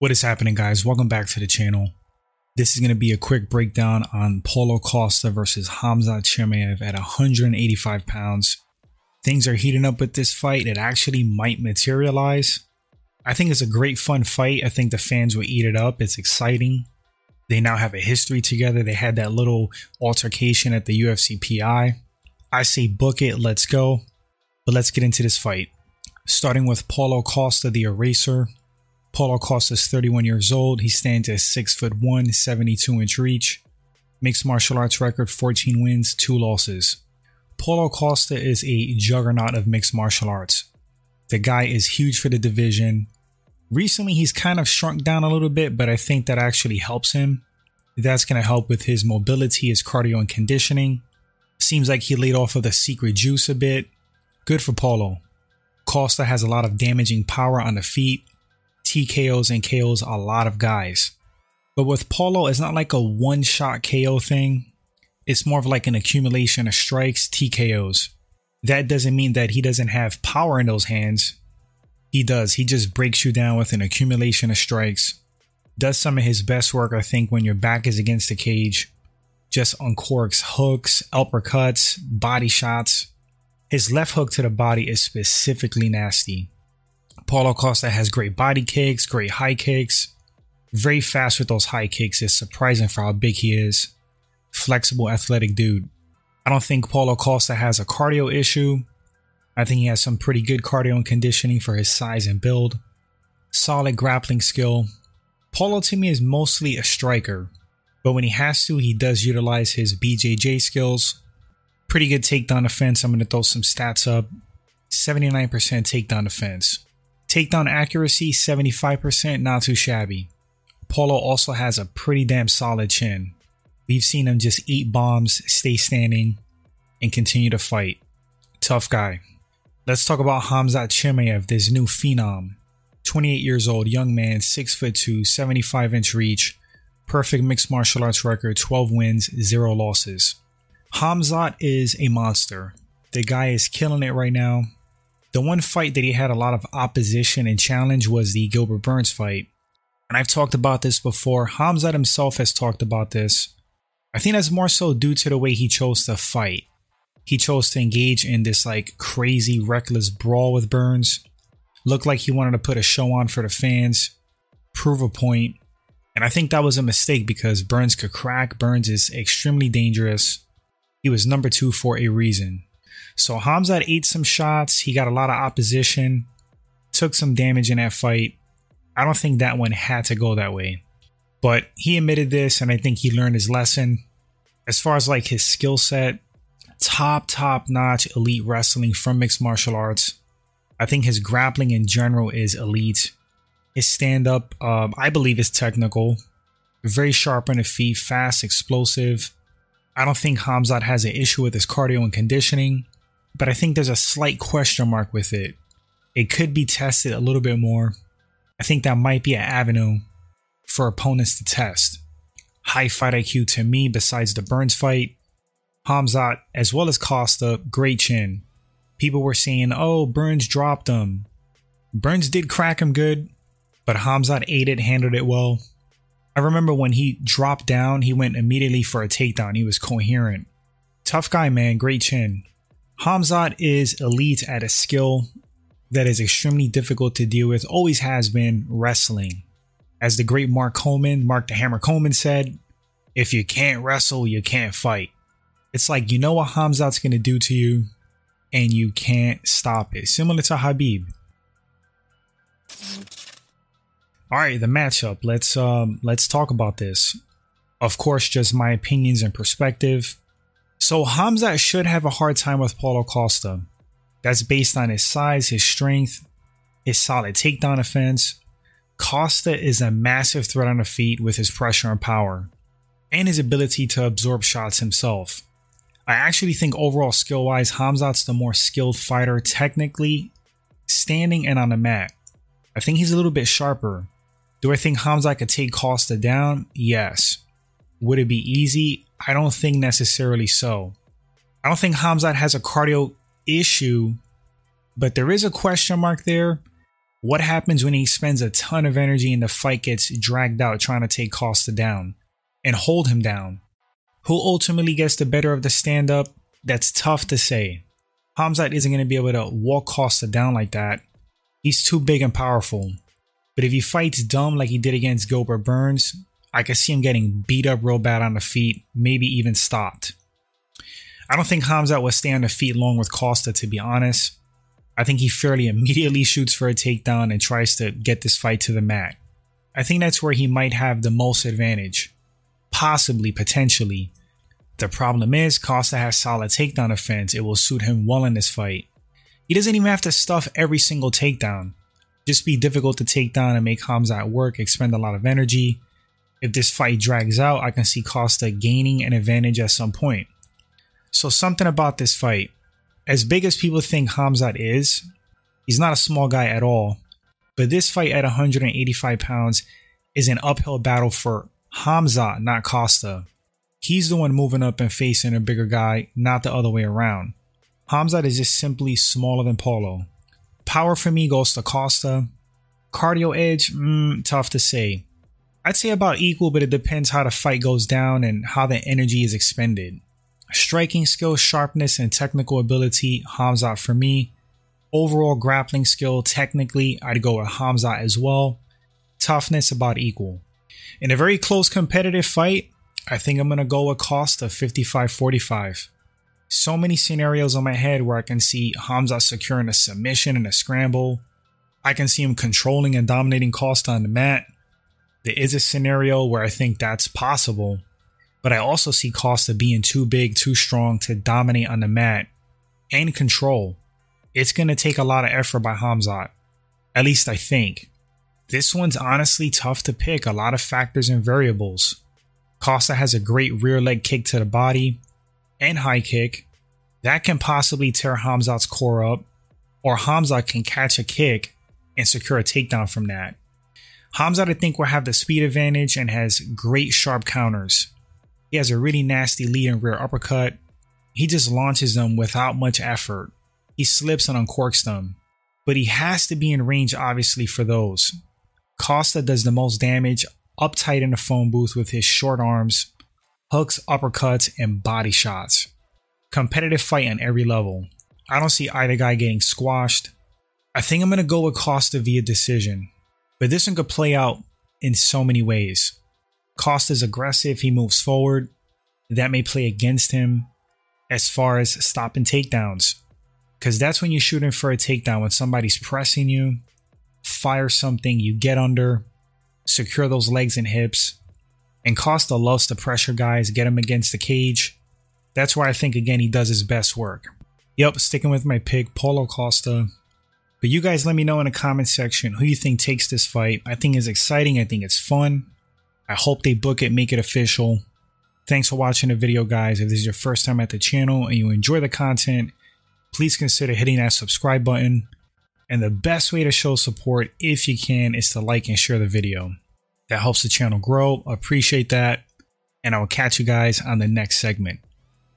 What is happening, guys? Welcome back to the channel. This is going to be a quick breakdown on Paulo Costa versus Hamza Chimaev at 185 pounds. Things are heating up with this fight. It actually might materialize. I think it's a great fun fight. I think the fans will eat it up. It's exciting. They now have a history together. They had that little altercation at the UFC PI. I say book it, let's go. But let's get into this fight. Starting with Paulo Costa, the Eraser. Paulo Costa is 31 years old. He stands at 6 foot 1, 72 inch reach. Mixed martial arts record 14 wins, 2 losses. Paulo Costa is a juggernaut of mixed martial arts. The guy is huge for the division. Recently, he's kind of shrunk down a little bit, but I think that actually helps him. That's going to help with his mobility, his cardio, and conditioning. Seems like he laid off of the secret juice a bit. Good for Paulo. Costa has a lot of damaging power on the feet, TKOs and KOs a lot of guys. But with Paulo, it's not like a one shot KO thing. It's more of like an accumulation of strikes, TKOs. That doesn't mean that he doesn't have power in those hands. He does. He just breaks you down with an accumulation of strikes. Does some of his best work, I think, when your back is against the cage. Just uncorks hooks, uppercuts, body shots. His left hook to the body is specifically nasty. Paulo Costa has great body kicks, great high kicks. Very fast with those high kicks. It's surprising for how big he is. Flexible, athletic dude. I don't think Paulo Costa has a cardio issue. I think he has some pretty good cardio and conditioning for his size and build. Solid grappling skill. Paulo to me is mostly a striker, but when he has to, he does utilize his BJJ skills. Pretty good takedown defense. I'm going to throw some stats up. 79% takedown defense. Takedown accuracy, 75%, not too shabby. Paulo also has a pretty damn solid chin. We've seen him just eat bombs, stay standing, and continue to fight. Tough guy. Let's talk about Khamzat Chimaev, this new phenom. 28 years old, young man, 6 foot 2, 75 inch reach, perfect mixed martial arts record, 12 wins, 0 losses. Khamzat is a monster. The guy is killing it right now. The one fight that he had a lot of opposition and challenge was the Gilbert Burns fight. And I've talked about this before. Khamzat himself has talked about this. I think that's more so due to the way he chose to fight. He chose to engage in this like crazy, reckless brawl with Burns. Looked like he wanted to put a show on for the fans, prove a point. And I think that was a mistake because Burns could crack. Burns is extremely dangerous. He was number two for a reason. So Khamzat ate some shots. He got a lot of opposition, took some damage in that fight. I don't think that one had to go that way. But he admitted this, and I think he learned his lesson. As far as like his skill set, top, top notch elite wrestling from mixed martial arts. I think his grappling in general is elite. His stand up, uh, I believe, is technical. Very sharp on the feet, fast, explosive. I don't think Khamzat has an issue with his cardio and conditioning but I think there's a slight question mark with it. It could be tested a little bit more. I think that might be an avenue for opponents to test. High fight IQ to me, besides the Burns fight, Khamzat, as well as Costa, great chin. People were saying, oh, Burns dropped him. Burns did crack him good, but Khamzat ate it, handled it well. I remember when he dropped down, he went immediately for a takedown. He was coherent. Tough guy, man, great chin. Khamzat is elite at a skill that is extremely difficult to deal with, always has been wrestling. As the great Mark Coleman, Mark the Hammer Coleman said, if you can't wrestle, you can't fight. It's like you know what Khamzat's gonna do to you, and you can't stop it. Similar to Khabib. All right, the matchup. Let's um let's talk about this. Of course, just my opinions and perspective. So Khamzat should have a hard time with Paulo Costa. That's based on his size, his strength, his solid takedown offense. Costa is a massive threat on the feet with his pressure and power, and his ability to absorb shots himself. I actually think overall skill wise, Khamzat's the more skilled fighter technically, standing and on the mat. I think he's a little bit sharper. Do I think Khamzat could take Costa down? Yes. Would it be easy? I don't think necessarily so. I don't think Khamzat has a cardio issue, but there is a question mark there. What happens when he spends a ton of energy and the fight gets dragged out trying to take Costa down and hold him down? Who ultimately gets the better of the stand up? That's tough to say. Khamzat isn't going to be able to walk Costa down like that. He's too big and powerful. But if he fights dumb like he did against Gilbert Burns, I could see him getting beat up real bad on the feet, maybe even stopped. I don't think Khamzat will stay on the feet long with Costa, to be honest. I think he fairly immediately shoots for a takedown and tries to get this fight to the mat. I think that's where he might have the most advantage. Possibly, potentially. The problem is, Costa has solid takedown offense. It will suit him well in this fight. He doesn't even have to stuff every single takedown just be difficult to take down and make Khamzat work, expend a lot of energy. If this fight drags out, I can see Costa gaining an advantage at some point. So something about this fight. As big as people think Khamzat is, he's not a small guy at all. But this fight at 185 pounds is an uphill battle for Khamzat, not Costa. He's the one moving up and facing a bigger guy, not the other way around. Khamzat is just simply smaller than Paulo. Power for me goes to Costa. Cardio edge, mm, tough to say. I'd say about equal, but it depends how the fight goes down and how the energy is expended. Striking skill, sharpness, and technical ability, Hamza for me. Overall grappling skill, technically, I'd go with Hamza as well. Toughness, about equal. In a very close competitive fight, I think I'm going to go with Costa 55 45 so many scenarios on my head where I can see Hamza securing a submission and a scramble. I can see him controlling and dominating Costa on the mat. There is a scenario where I think that's possible, but I also see Costa being too big, too strong to dominate on the mat and control. It's going to take a lot of effort by Khamzat, At least I think. This one's honestly tough to pick, a lot of factors and variables. Costa has a great rear leg kick to the body, and high kick, that can possibly tear Khamzat's core up, or Khamzat can catch a kick and secure a takedown from that. Khamzat, I think, will have the speed advantage and has great sharp counters. He has a really nasty lead and rear uppercut. He just launches them without much effort. He slips and uncorks them, but he has to be in range, obviously, for those. Costa does the most damage uptight in the phone booth with his short arms hooks, uppercuts, and body shots. Competitive fight on every level. I don't see either guy getting squashed. I think I'm going to go with Costa via decision, but this one could play out in so many ways. Costa's aggressive, he moves forward. That may play against him as far as stopping takedowns. Because that's when you're shooting for a takedown, when somebody's pressing you, fire something, you get under, secure those legs and hips, and Costa loves to pressure guys, get him against the cage. That's where I think, again, he does his best work. Yep, sticking with my pick, Paulo Costa. But you guys let me know in the comment section who you think takes this fight. I think it's exciting. I think it's fun. I hope they book it, make it official. Thanks for watching the video, guys. If this is your first time at the channel and you enjoy the content, please consider hitting that subscribe button. And the best way to show support, if you can, is to like and share the video. That helps the channel grow. Appreciate that. And I will catch you guys on the next segment.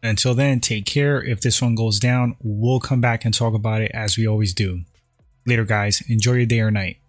Until then, take care. If this one goes down, we'll come back and talk about it as we always do. Later, guys. Enjoy your day or night.